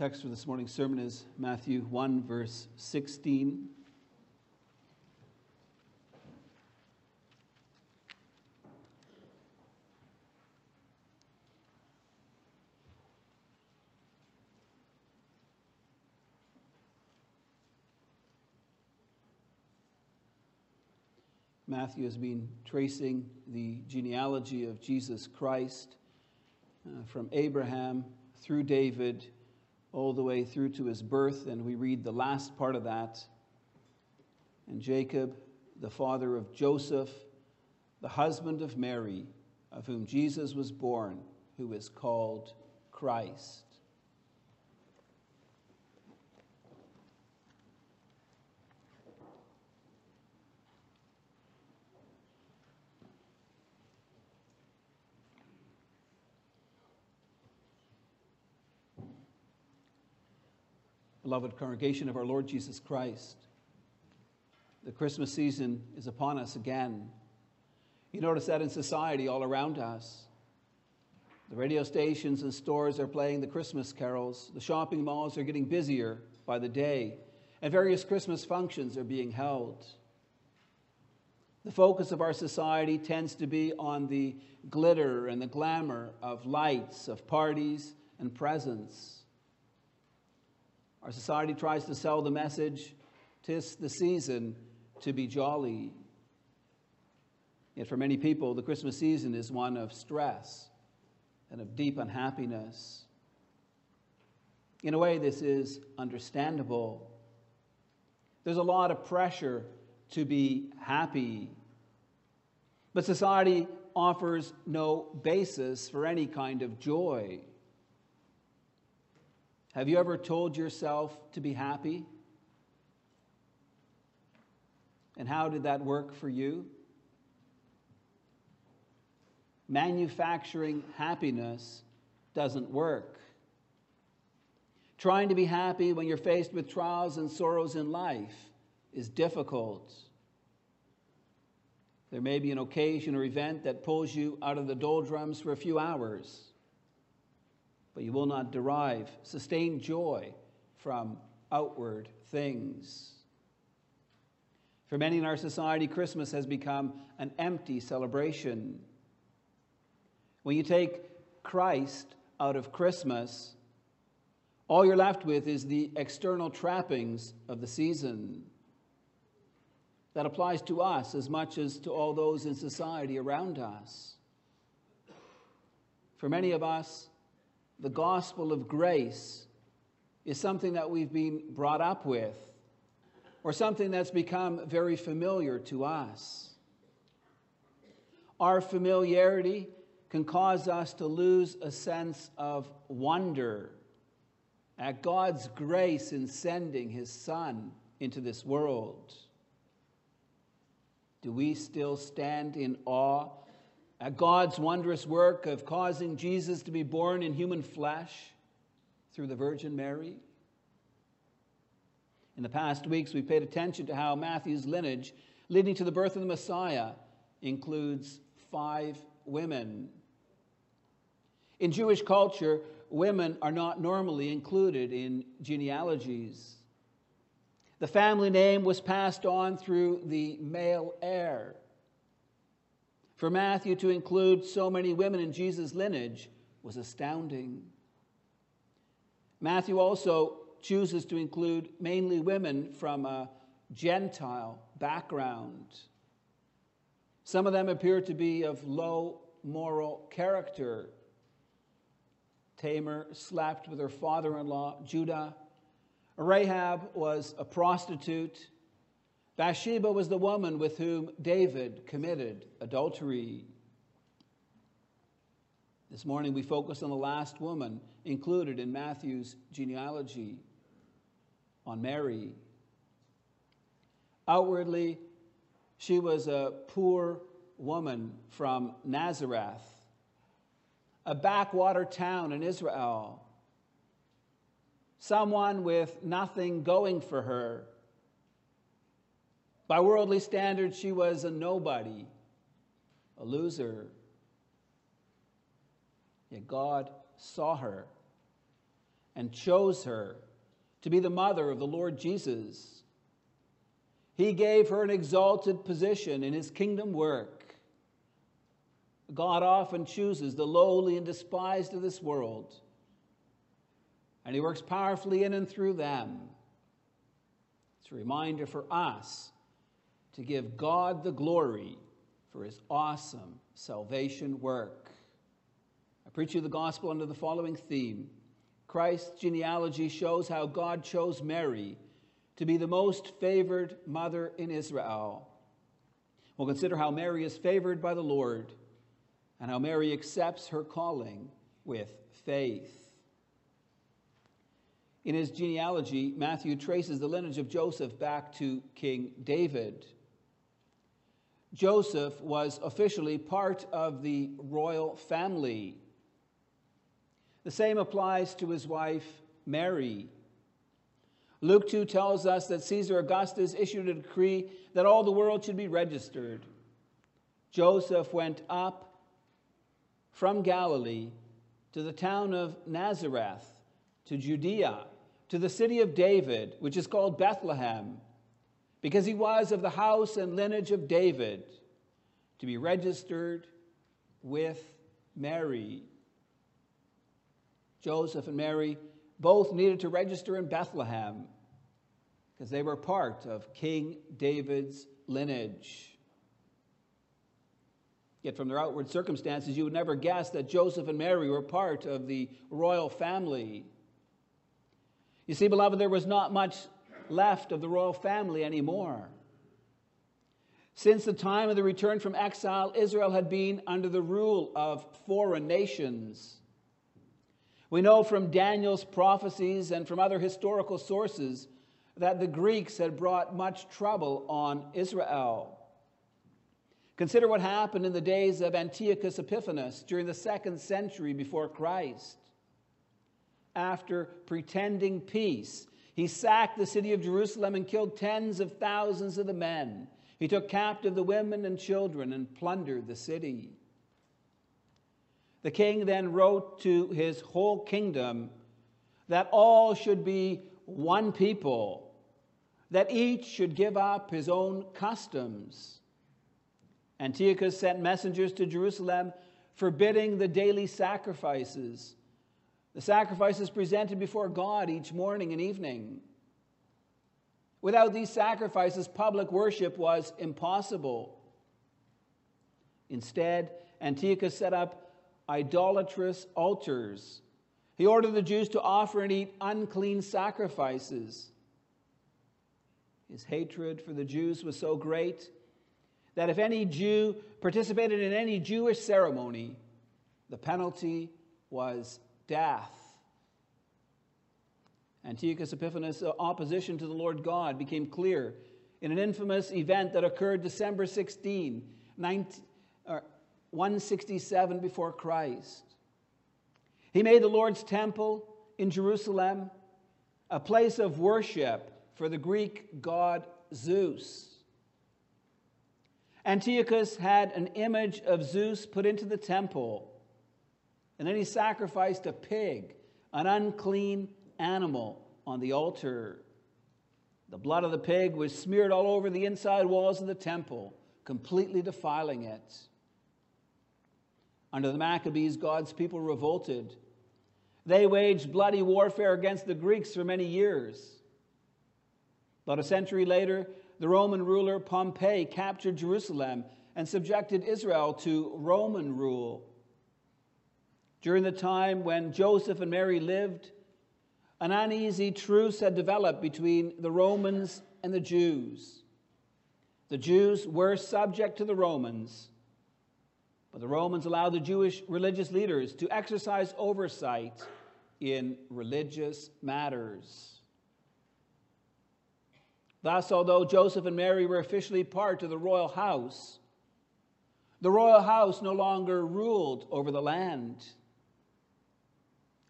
Text for this morning's sermon is Matthew 1, verse 16. Matthew has been tracing the genealogy of Jesus Christ uh, from Abraham through David all the way through to his birth, and we read the last part of that. And Jacob, the father of Joseph, the husband of Mary, of whom Jesus was born, who is called Christ. Beloved congregation of our Lord Jesus Christ. The Christmas season is upon us again. You notice that in society all around us. The radio stations and stores are playing the Christmas carols, the shopping malls are getting busier by the day, and various Christmas functions are being held. The focus of our society tends to be on the glitter and the glamour of lights, of parties and presents. Our society tries to sell the message, tis the season to be jolly. Yet for many people, the Christmas season is one of stress and of deep unhappiness. In a way, this is understandable. There's a lot of pressure to be happy. But society offers no basis for any kind of joy. Have you ever told yourself to be happy? And how did that work for you? Manufacturing happiness doesn't work. Trying to be happy when you're faced with trials and sorrows in life is difficult. There may be an occasion or event that pulls you out of the doldrums for a few hours but you will not derive sustained joy from outward things. For many in our society, Christmas has become an empty celebration. When you take Christ out of Christmas, all you're left with is the external trappings of the season. That applies to us as much as to all those in society around us. For many of us, the gospel of grace is something that we've been brought up with or something that's become very familiar to us. Our familiarity can cause us to lose a sense of wonder at God's grace in sending his Son into this world. Do we still stand in awe at God's wondrous work of causing Jesus to be born in human flesh through the Virgin Mary. In the past weeks, we've paid attention to how Matthew's lineage leading to the birth of the Messiah includes five women. In Jewish culture, women are not normally included in genealogies. The family name was passed on through the male heir. For Matthew to include so many women in Jesus' lineage was astounding. Matthew also chooses to include mainly women from a Gentile background. Some of them appear to be of low moral character. Tamar slept with her father in law, Judah. Rahab was a prostitute. Bathsheba was the woman with whom David committed adultery. This morning we focus on the last woman included in Matthew's genealogy, on Mary. Outwardly, she was a poor woman from Nazareth, a backwater town in Israel, someone with nothing going for her by worldly standards, she was a nobody, a loser. Yet God saw her and chose her to be the mother of the Lord Jesus. He gave her an exalted position in his kingdom work. God often chooses the lowly and despised of this world, and he works powerfully in and through them. It's a reminder for us to give God the glory for his awesome salvation work. I preach you the gospel under the following theme Christ's genealogy shows how God chose Mary to be the most favored mother in Israel. We'll consider how Mary is favored by the Lord and how Mary accepts her calling with faith. In his genealogy, Matthew traces the lineage of Joseph back to King David. Joseph was officially part of the royal family. The same applies to his wife, Mary. Luke 2 tells us that Caesar Augustus issued a decree that all the world should be registered. Joseph went up from Galilee to the town of Nazareth, to Judea, to the city of David, which is called Bethlehem, because he was of the house and lineage of David, to be registered with Mary. Joseph and Mary both needed to register in Bethlehem because they were part of King David's lineage. Yet, from their outward circumstances, you would never guess that Joseph and Mary were part of the royal family. You see, beloved, there was not much left of the royal family anymore. Since the time of the return from exile, Israel had been under the rule of foreign nations. We know from Daniel's prophecies and from other historical sources that the Greeks had brought much trouble on Israel. Consider what happened in the days of Antiochus Epiphanes during the second century before Christ. After pretending peace, he sacked the city of Jerusalem and killed tens of thousands of the men. He took captive the women and children and plundered the city. The king then wrote to his whole kingdom that all should be one people, that each should give up his own customs. Antiochus sent messengers to Jerusalem forbidding the daily sacrifices, the sacrifices presented before God each morning and evening. Without these sacrifices, public worship was impossible. Instead, Antiochus set up idolatrous altars. He ordered the Jews to offer and eat unclean sacrifices. His hatred for the Jews was so great that if any Jew participated in any Jewish ceremony, the penalty was death. Antiochus Epiphanes' opposition to the Lord God became clear in an infamous event that occurred December 16, 19, uh, 167 before Christ. He made the Lord's temple in Jerusalem a place of worship for the Greek god Zeus. Antiochus had an image of Zeus put into the temple, and then he sacrificed a pig, an unclean animal, on the altar. The blood of the pig was smeared all over the inside walls of the temple, completely defiling it. Under the Maccabees, God's people revolted. They waged bloody warfare against the Greeks for many years. About a century later, the Roman ruler Pompey captured Jerusalem and subjected Israel to Roman rule. During the time when Joseph and Mary lived, an uneasy truce had developed between the Romans and the Jews. The Jews were subject to the Romans, but the Romans allowed the Jewish religious leaders to exercise oversight in religious matters. Thus, although Joseph and Mary were officially part of the royal house, the royal house no longer ruled over the land.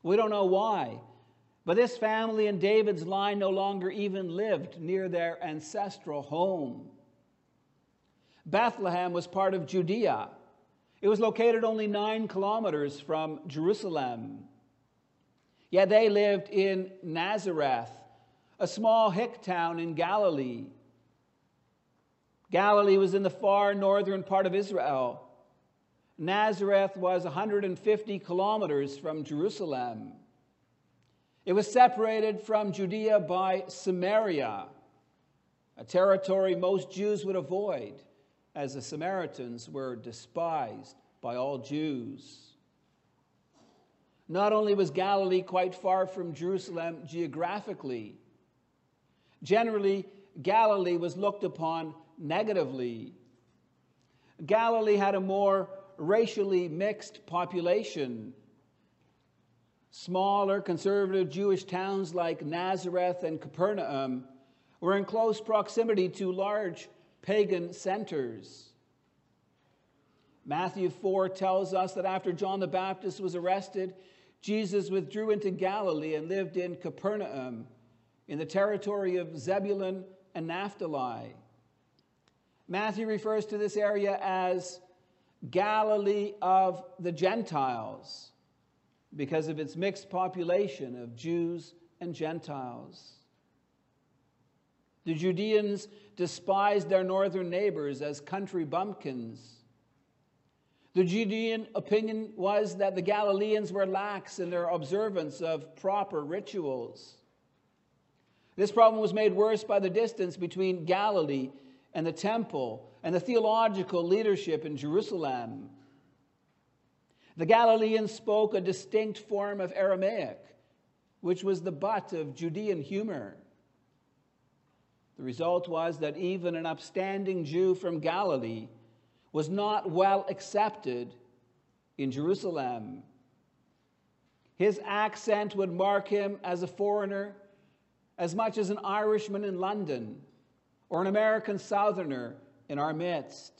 We don't know why, but this family in David's line no longer even lived near their ancestral home. Bethlehem was part of Judea it was located only nine kilometers from Jerusalem. Yet they lived in Nazareth, a small hick town in Galilee. Galilee was in the far northern part of Israel. Nazareth was 150 kilometers from Jerusalem. It was separated from Judea by Samaria, a territory most Jews would avoid, as the Samaritans were despised by all Jews. Not only was Galilee quite far from Jerusalem geographically, generally, Galilee was looked upon negatively. Galilee had a more racially mixed population. Smaller conservative Jewish towns like Nazareth and Capernaum were in close proximity to large pagan centers. Matthew 4 tells us that after John the Baptist was arrested, Jesus withdrew into Galilee and lived in Capernaum in the territory of Zebulun and Naphtali. Matthew refers to this area as Galilee of the Gentiles because of its mixed population of Jews and Gentiles. The Judeans despised their northern neighbors as country bumpkins the Judean opinion was that the Galileans were lax in their observance of proper rituals. This problem was made worse by the distance between Galilee and the temple and the theological leadership in Jerusalem. The Galileans spoke a distinct form of Aramaic, which was the butt of Judean humor. The result was that even an upstanding Jew from Galilee was not well accepted in Jerusalem. His accent would mark him as a foreigner as much as an Irishman in London or an American Southerner in our midst.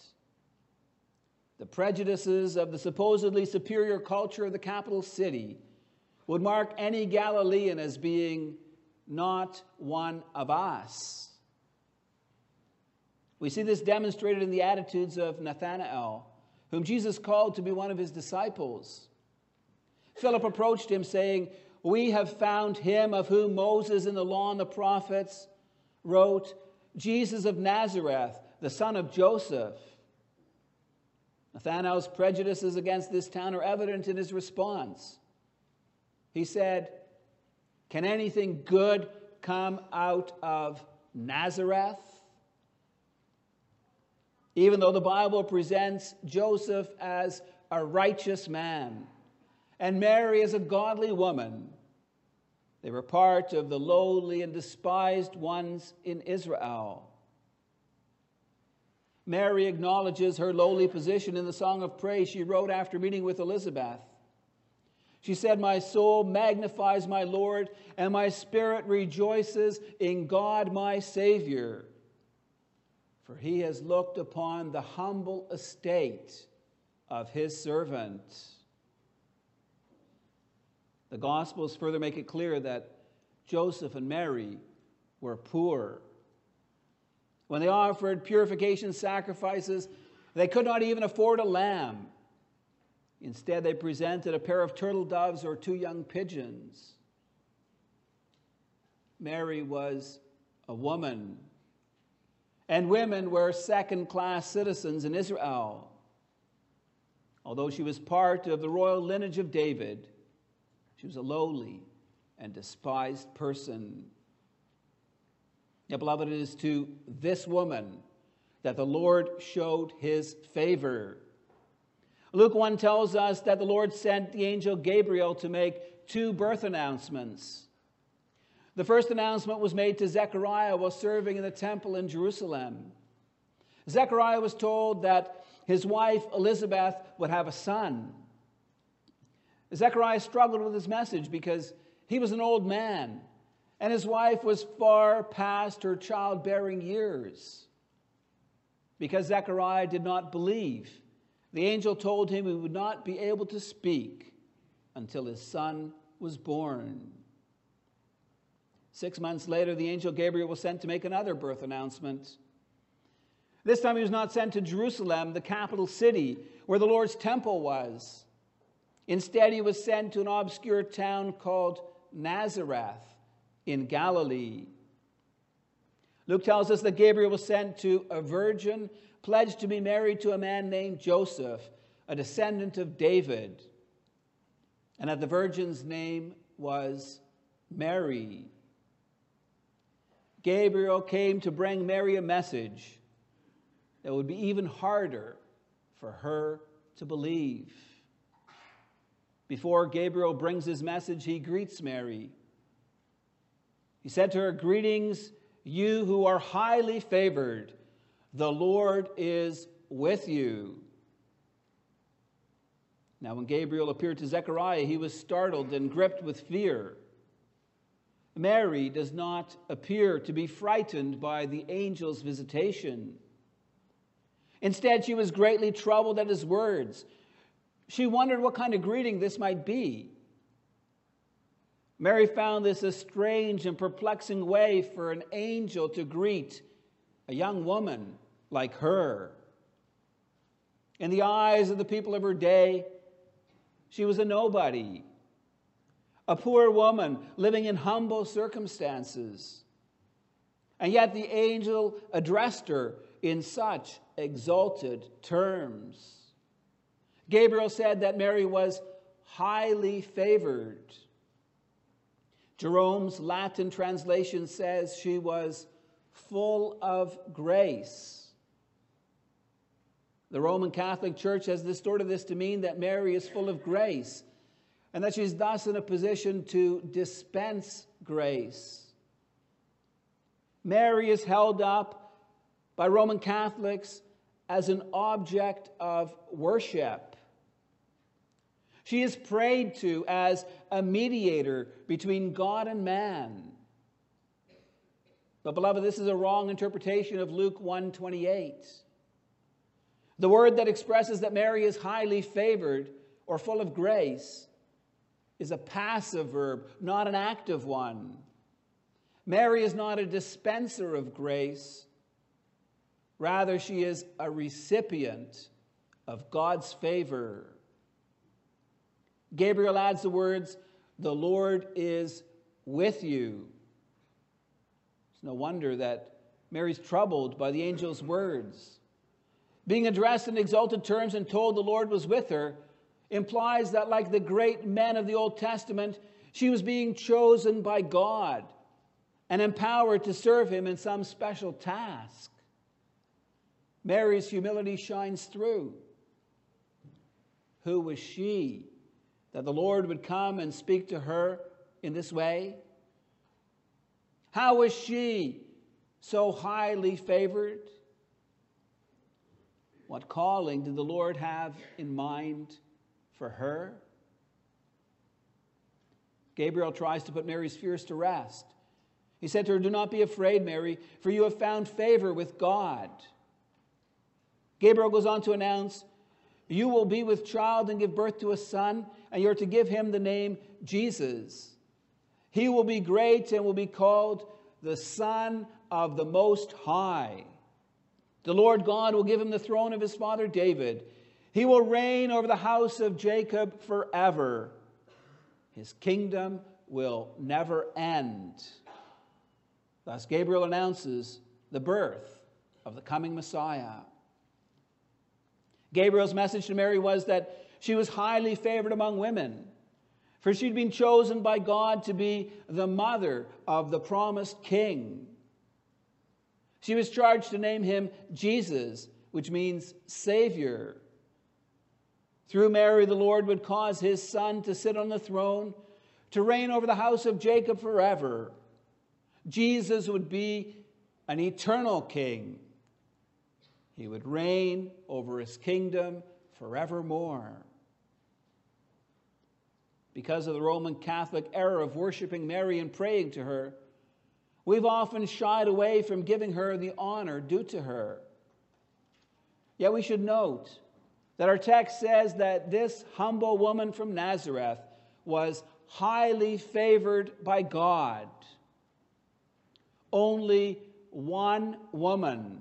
The prejudices of the supposedly superior culture of the capital city would mark any Galilean as being not one of us. We see this demonstrated in the attitudes of Nathanael, whom Jesus called to be one of his disciples. Philip approached him, saying, We have found him of whom Moses in the law and the prophets wrote, Jesus of Nazareth, the son of Joseph. Nathanael's prejudices against this town are evident in his response. He said, Can anything good come out of Nazareth? even though the Bible presents Joseph as a righteous man and Mary as a godly woman. They were part of the lowly and despised ones in Israel. Mary acknowledges her lowly position in the song of praise she wrote after meeting with Elizabeth. She said, My soul magnifies my Lord, and my spirit rejoices in God my Savior for he has looked upon the humble estate of his servant. The Gospels further make it clear that Joseph and Mary were poor. When they offered purification sacrifices, they could not even afford a lamb. Instead, they presented a pair of turtle doves or two young pigeons. Mary was a woman and women were second class citizens in Israel. Although she was part of the royal lineage of David, she was a lowly and despised person. Now, beloved, it is to this woman that the Lord showed his favor. Luke 1 tells us that the Lord sent the angel Gabriel to make two birth announcements. The first announcement was made to Zechariah while serving in the temple in Jerusalem. Zechariah was told that his wife Elizabeth would have a son. Zechariah struggled with his message because he was an old man and his wife was far past her childbearing years. Because Zechariah did not believe, the angel told him he would not be able to speak until his son was born. Six months later, the angel Gabriel was sent to make another birth announcement. This time he was not sent to Jerusalem, the capital city, where the Lord's temple was. Instead, he was sent to an obscure town called Nazareth in Galilee. Luke tells us that Gabriel was sent to a virgin pledged to be married to a man named Joseph, a descendant of David, and that the virgin's name was Mary. Gabriel came to bring Mary a message that would be even harder for her to believe. Before Gabriel brings his message, he greets Mary. He said to her, Greetings, you who are highly favored. The Lord is with you. Now, when Gabriel appeared to Zechariah, he was startled and gripped with fear. Mary does not appear to be frightened by the angel's visitation. Instead, she was greatly troubled at his words. She wondered what kind of greeting this might be. Mary found this a strange and perplexing way for an angel to greet a young woman like her. In the eyes of the people of her day, she was a nobody, a poor woman living in humble circumstances. And yet the angel addressed her in such exalted terms. Gabriel said that Mary was highly favored. Jerome's Latin translation says she was full of grace. The Roman Catholic Church has distorted this to mean that Mary is full of grace and that she's thus in a position to dispense grace. Mary is held up by Roman Catholics as an object of worship. She is prayed to as a mediator between God and man. But beloved, this is a wrong interpretation of Luke 128. The word that expresses that Mary is highly favored or full of grace is a passive verb, not an active one. Mary is not a dispenser of grace, rather, she is a recipient of God's favor. Gabriel adds the words, The Lord is with you. It's no wonder that Mary's troubled by the angel's words. Being addressed in exalted terms and told the Lord was with her implies that, like the great men of the Old Testament, she was being chosen by God and empowered to serve him in some special task. Mary's humility shines through. Who was she that the Lord would come and speak to her in this way? How was she so highly favored? What calling did the Lord have in mind for her? Gabriel tries to put Mary's fears to rest. He said to her, Do not be afraid, Mary, for you have found favor with God. Gabriel goes on to announce, You will be with child and give birth to a son, and you're to give him the name Jesus. He will be great and will be called the Son of the Most High. The Lord God will give him the throne of his father David. He will reign over the house of Jacob forever. His kingdom will never end. Thus, Gabriel announces the birth of the coming Messiah. Gabriel's message to Mary was that she was highly favored among women, for she'd been chosen by God to be the mother of the promised king. She was charged to name him Jesus, which means Savior. Through Mary, the Lord would cause his son to sit on the throne, to reign over the house of Jacob forever. Jesus would be an eternal king. He would reign over his kingdom forevermore. Because of the Roman Catholic error of worshiping Mary and praying to her, We've often shied away from giving her the honor due to her. Yet we should note that our text says that this humble woman from Nazareth was highly favored by God. Only one woman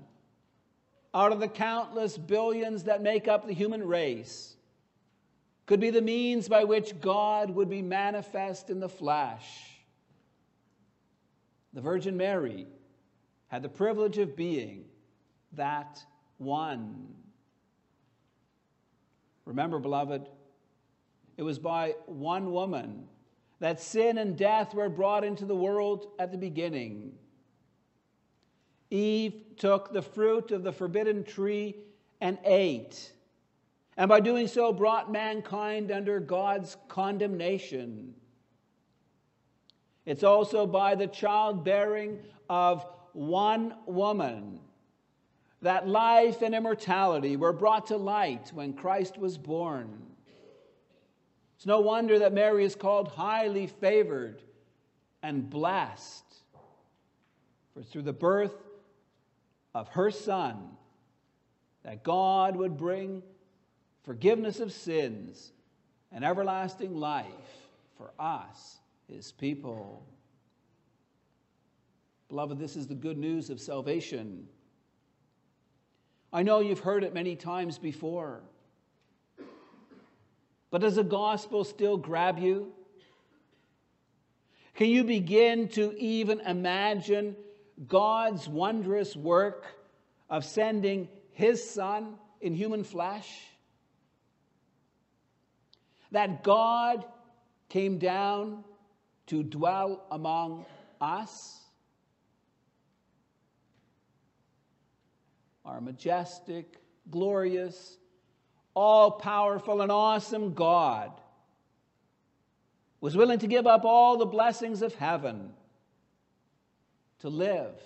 out of the countless billions that make up the human race could be the means by which God would be manifest in the flesh. The Virgin Mary had the privilege of being that one. Remember, beloved, it was by one woman that sin and death were brought into the world at the beginning. Eve took the fruit of the forbidden tree and ate, and by doing so brought mankind under God's condemnation. It's also by the childbearing of one woman that life and immortality were brought to light when Christ was born. It's no wonder that Mary is called highly favored and blessed. For through the birth of her Son, that God would bring forgiveness of sins and everlasting life for us, his people. Beloved, this is the good news of salvation. I know you've heard it many times before. But does the gospel still grab you? Can you begin to even imagine God's wondrous work of sending his son in human flesh? That God came down to dwell among us? Our majestic, glorious, all powerful, and awesome God was willing to give up all the blessings of heaven to live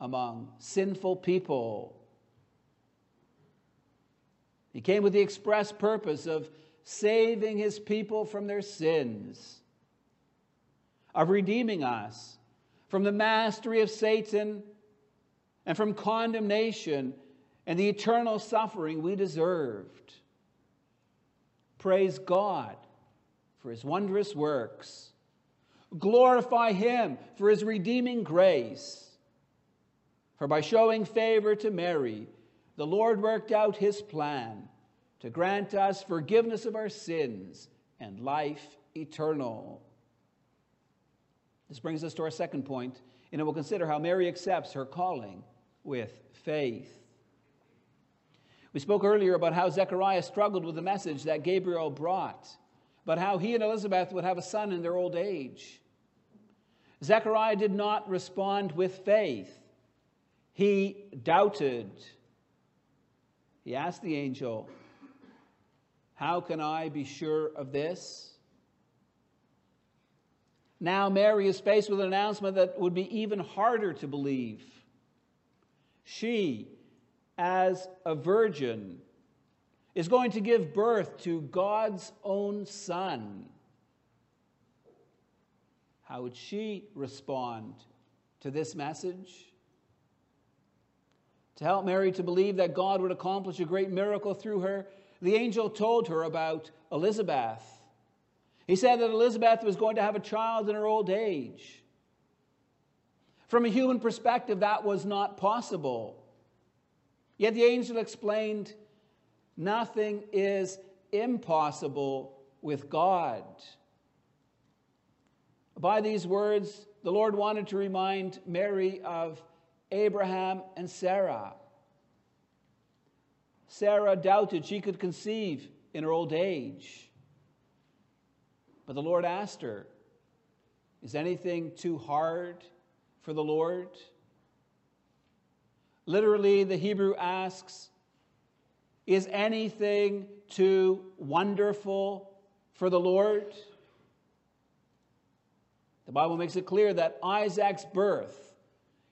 among sinful people. He came with the express purpose of saving his people from their sins, of redeeming us from the mastery of Satan and from condemnation and the eternal suffering we deserved. Praise God for his wondrous works. Glorify him for his redeeming grace. For by showing favor to Mary, the Lord worked out his plan to grant us forgiveness of our sins and life eternal. This brings us to our second point, and it will consider how Mary accepts her calling with faith. We spoke earlier about how Zechariah struggled with the message that Gabriel brought, but how he and Elizabeth would have a son in their old age. Zechariah did not respond with faith, he doubted. He asked the angel, How can I be sure of this? Now, Mary is faced with an announcement that would be even harder to believe. She, as a virgin, is going to give birth to God's own son. How would she respond to this message? To help Mary to believe that God would accomplish a great miracle through her, the angel told her about Elizabeth. He said that Elizabeth was going to have a child in her old age. From a human perspective, that was not possible. Yet the angel explained nothing is impossible with God. By these words, the Lord wanted to remind Mary of Abraham and Sarah. Sarah doubted she could conceive in her old age. But the Lord asked her, Is anything too hard for the Lord? Literally, the Hebrew asks, Is anything too wonderful for the Lord? The Bible makes it clear that Isaac's birth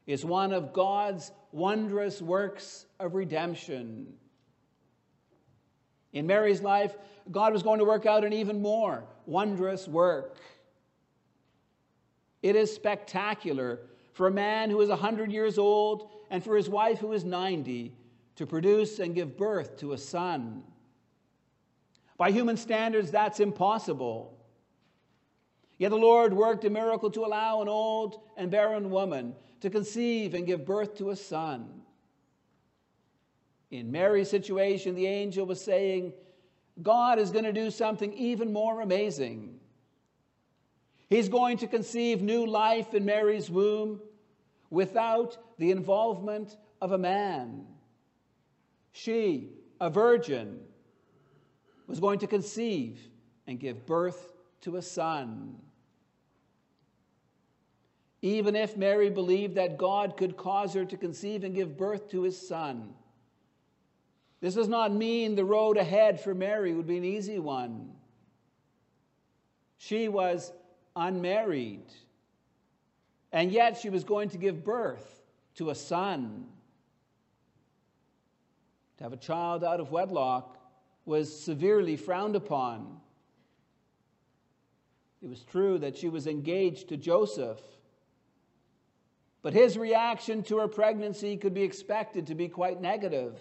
is one of God's wondrous works of redemption. In Mary's life, God was going to work out an even more wondrous work. It is spectacular for a man who is 100 years old and for his wife who is 90 to produce and give birth to a son. By human standards, that's impossible. Yet the Lord worked a miracle to allow an old and barren woman to conceive and give birth to a son. In Mary's situation, the angel was saying, God is going to do something even more amazing. He's going to conceive new life in Mary's womb without the involvement of a man. She, a virgin, was going to conceive and give birth to a son. Even if Mary believed that God could cause her to conceive and give birth to his son, this does not mean the road ahead for Mary would be an easy one. She was unmarried, and yet she was going to give birth to a son. To have a child out of wedlock was severely frowned upon. It was true that she was engaged to Joseph, but his reaction to her pregnancy could be expected to be quite negative.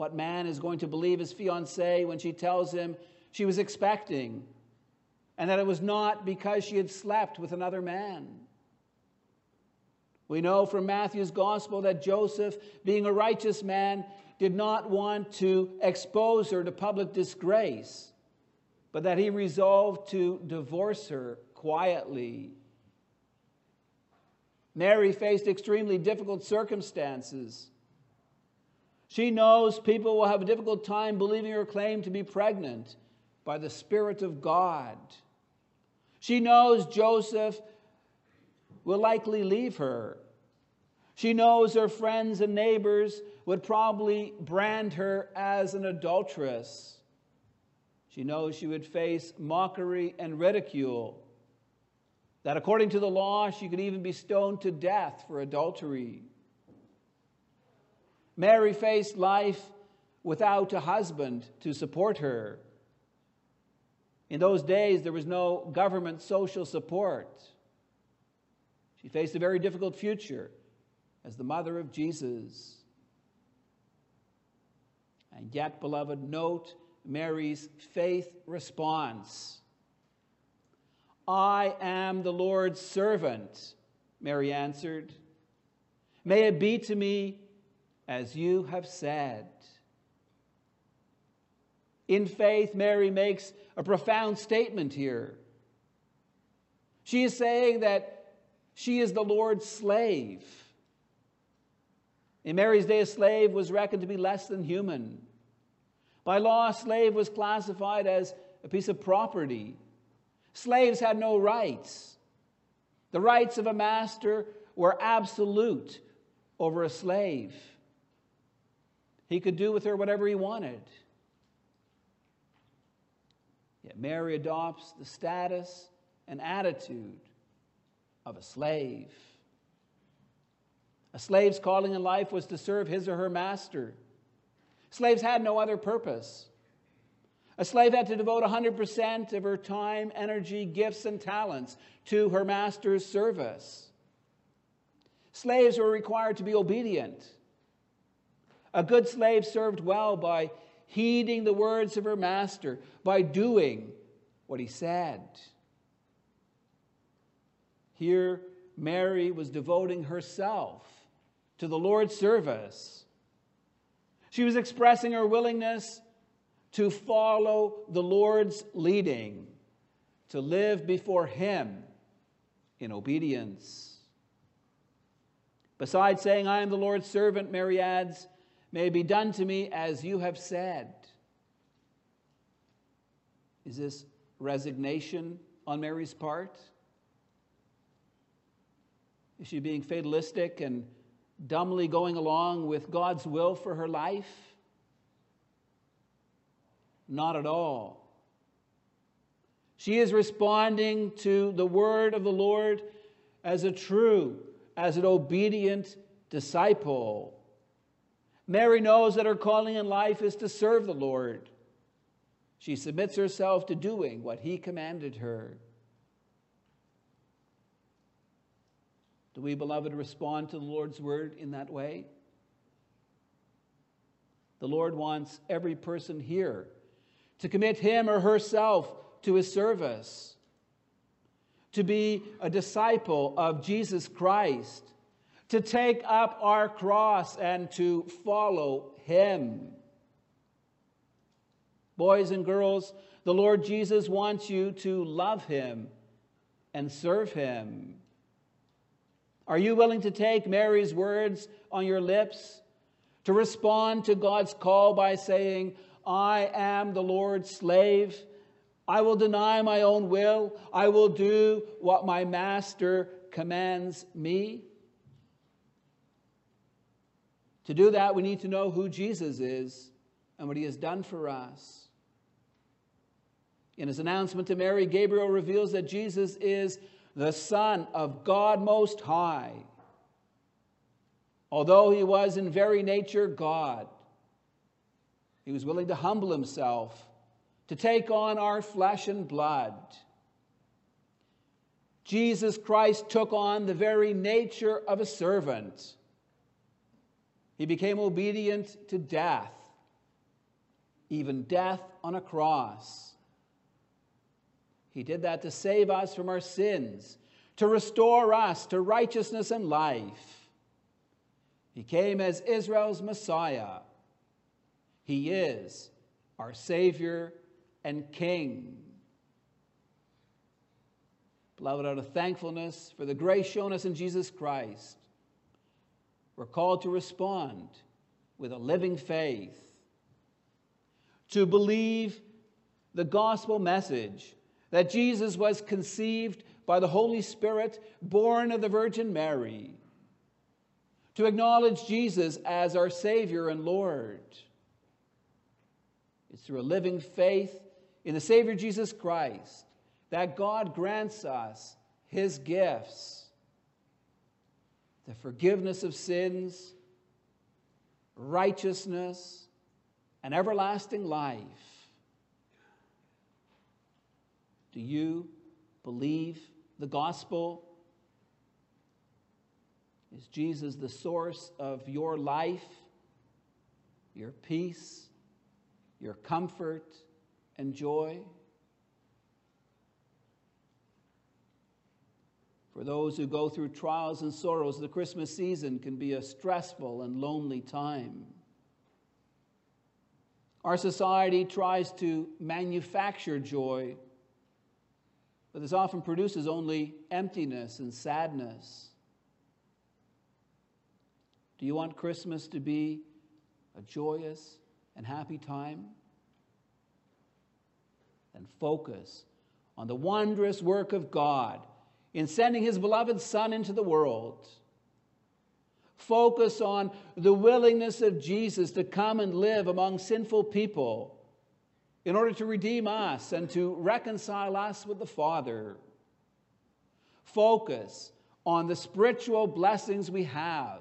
What man is going to believe his fiancee when she tells him she was expecting and that it was not because she had slept with another man? We know from Matthew's gospel that Joseph, being a righteous man, did not want to expose her to public disgrace, but that he resolved to divorce her quietly. Mary faced extremely difficult circumstances. She knows people will have a difficult time believing her claim to be pregnant by the Spirit of God. She knows Joseph will likely leave her. She knows her friends and neighbors would probably brand her as an adulteress. She knows she would face mockery and ridicule. That according to the law, she could even be stoned to death for adultery. Mary faced life without a husband to support her. In those days, there was no government social support. She faced a very difficult future as the mother of Jesus. And yet, beloved, note Mary's faith response. I am the Lord's servant, Mary answered. May it be to me as you have said. In faith, Mary makes a profound statement here. She is saying that she is the Lord's slave. In Mary's day, a slave was reckoned to be less than human. By law, a slave was classified as a piece of property. Slaves had no rights. The rights of a master were absolute over a slave. He could do with her whatever he wanted. Yet Mary adopts the status and attitude of a slave. A slave's calling in life was to serve his or her master. Slaves had no other purpose. A slave had to devote 100% of her time, energy, gifts, and talents to her master's service. Slaves were required to be obedient. A good slave served well by heeding the words of her master, by doing what he said. Here, Mary was devoting herself to the Lord's service. She was expressing her willingness to follow the Lord's leading, to live before Him in obedience. Besides saying, I am the Lord's servant, Mary adds, May it be done to me as you have said. Is this resignation on Mary's part? Is she being fatalistic and dumbly going along with God's will for her life? Not at all. She is responding to the word of the Lord as a true, as an obedient disciple. Mary knows that her calling in life is to serve the Lord. She submits herself to doing what he commanded her. Do we, beloved, respond to the Lord's word in that way? The Lord wants every person here to commit him or herself to his service, to be a disciple of Jesus Christ to take up our cross and to follow him. Boys and girls, the Lord Jesus wants you to love him and serve him. Are you willing to take Mary's words on your lips? To respond to God's call by saying, I am the Lord's slave. I will deny my own will. I will do what my master commands me. To do that, we need to know who Jesus is and what he has done for us. In his announcement to Mary, Gabriel reveals that Jesus is the Son of God Most High. Although he was in very nature God, he was willing to humble himself, to take on our flesh and blood. Jesus Christ took on the very nature of a servant. He became obedient to death, even death on a cross. He did that to save us from our sins, to restore us to righteousness and life. He came as Israel's Messiah. He is our Savior and King. Beloved, out of thankfulness for the grace shown us in Jesus Christ, we're called to respond with a living faith, to believe the gospel message that Jesus was conceived by the Holy Spirit, born of the Virgin Mary, to acknowledge Jesus as our Savior and Lord. It's through a living faith in the Savior Jesus Christ that God grants us His gifts the forgiveness of sins, righteousness, and everlasting life. Do you believe the gospel? Is Jesus the source of your life, your peace, your comfort, and joy? For those who go through trials and sorrows, the Christmas season can be a stressful and lonely time. Our society tries to manufacture joy, but this often produces only emptiness and sadness. Do you want Christmas to be a joyous and happy time? Then focus on the wondrous work of God in sending his beloved Son into the world. Focus on the willingness of Jesus to come and live among sinful people in order to redeem us and to reconcile us with the Father. Focus on the spiritual blessings we have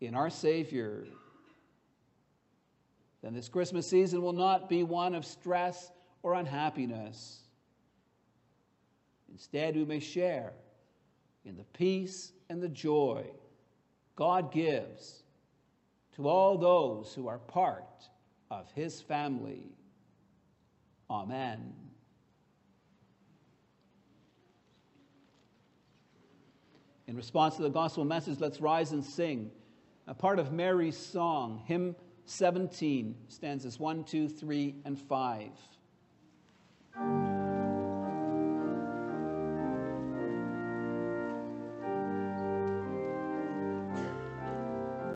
in our Savior. Then this Christmas season will not be one of stress or unhappiness. Instead, we may share in the peace and the joy God gives to all those who are part of His family. Amen. In response to the gospel message, let's rise and sing a part of Mary's song, hymn 17, stanzas 1, 2, 3, and 5.